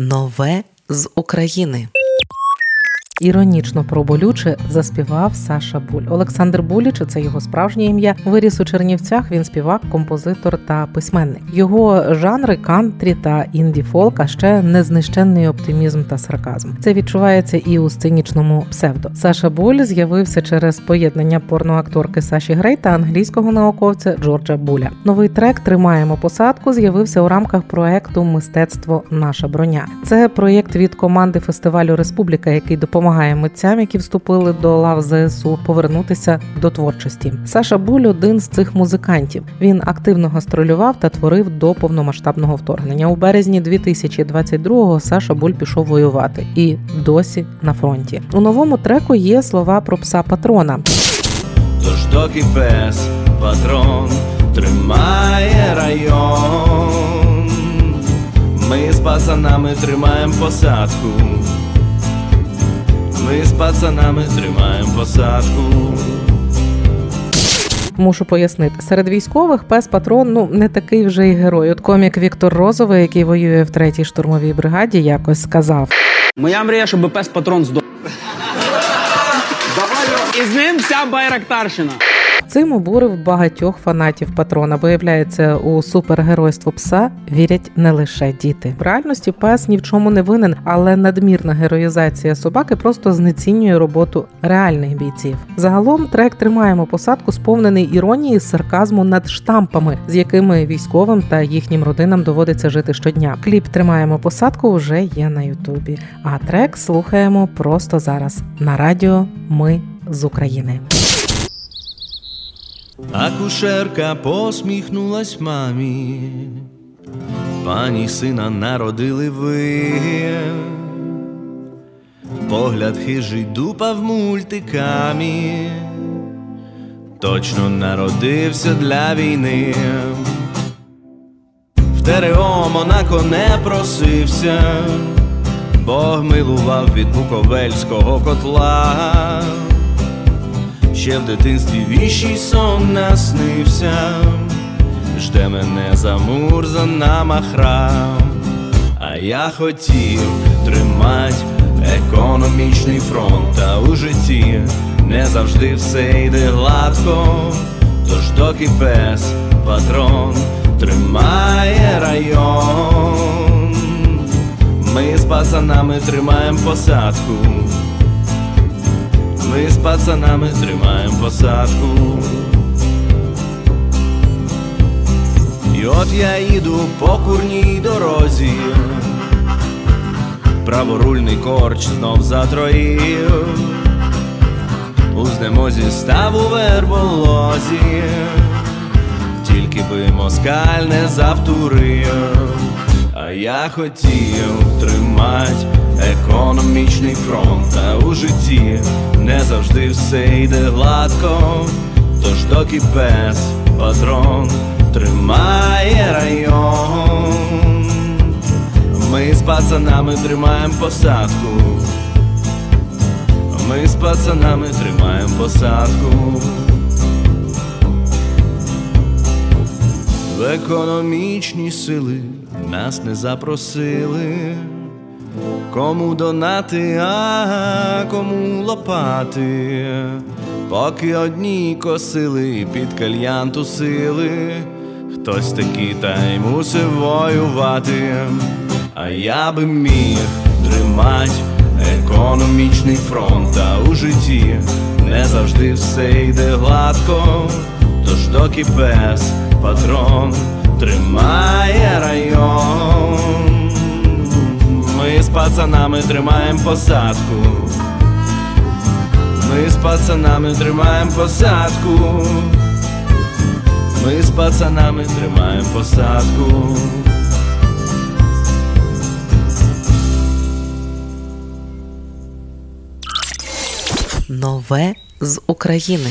Нове з України. Іронічно про болюче заспівав Саша Буль. Олександр Буліч, це його справжнє ім'я. Виріс у Чернівцях. Він співак, композитор та письменник. Його жанри кантрі та інді фолк, а ще незнищенний оптимізм та сарказм. Це відчувається і у сценічному псевдо. Саша Буль з'явився через поєднання порноакторки Саші Грей та англійського науковця Джорджа Буля. Новий трек Тримаємо посадку з'явився у рамках проекту Мистецтво наша броня. Це проєкт від команди фестивалю Республіка, який допомагає допомагає митцям, які вступили до лав ЗСУ, повернутися до творчості. Саша Буль один з цих музикантів. Він активно гастролював та творив до повномасштабного вторгнення. У березні 2022-го Саша Буль пішов воювати і досі на фронті. У новому треку є слова про пса патрона. Тож доки пес патрон тримає район, ми з пацанами тримаємо посадку. Ми з пацанами тримаємо посадку. Мушу пояснити, серед військових пес патрон ну не такий вже й герой. От комік Віктор Розовий, який воює в третій штурмовій бригаді, якось сказав: Моя мрія, щоб пес патрон здох. І з ним вся байрактарщина. Цим обурив багатьох фанатів патрона. Виявляється, у супергеройство пса вірять не лише діти. В реальності пес ні в чому не винен, але надмірна героїзація собаки просто знецінює роботу реальних бійців. Загалом трек тримаємо посадку, сповнений іронії, сарказму над штампами, з якими військовим та їхнім родинам доводиться жити щодня. Кліп тримаємо посадку вже є на Ютубі. А трек слухаємо просто зараз на радіо. Ми з України. Акушерка посміхнулась мамі, пані сина народили ви, погляд хижий дупав мультикамі, точно народився для війни, в ТРО Монако не просився, Бог милував від Буковельського котла ще в дитинстві віщий сон наснився, жде мене замурзана махра, а я хотів тримать економічний фронт, а у житті не завжди все йде гладко, тож доки пес патрон тримає район, ми з пацанами тримаємо посадку. Ми з пацанами тримаємо посадку. І от я їду по курній дорозі, праворульний корч знов затроїв, у знемозі став у верболозі, тільки би москаль не завтурив, а я хотів тримать економічний фронт, а у житті не завжди все йде гладко, тож доки пес патрон тримає район, ми з пацанами тримаємо посадку, ми з пацанами тримаємо посадку. В економічні сили нас не запросили. Кому донати, а кому лопати, поки одні косили під кальян тусили, хтось таки та й мусив воювати, а я би міг тримать економічний фронт, а у житті не завжди все йде гладко, тож доки пес патрон тримає район. Ми з пацанами тримаємо посадку. Ми з пацанами тримаємо посадку. Ми з пацанами тримаємо посадку. Нове з України.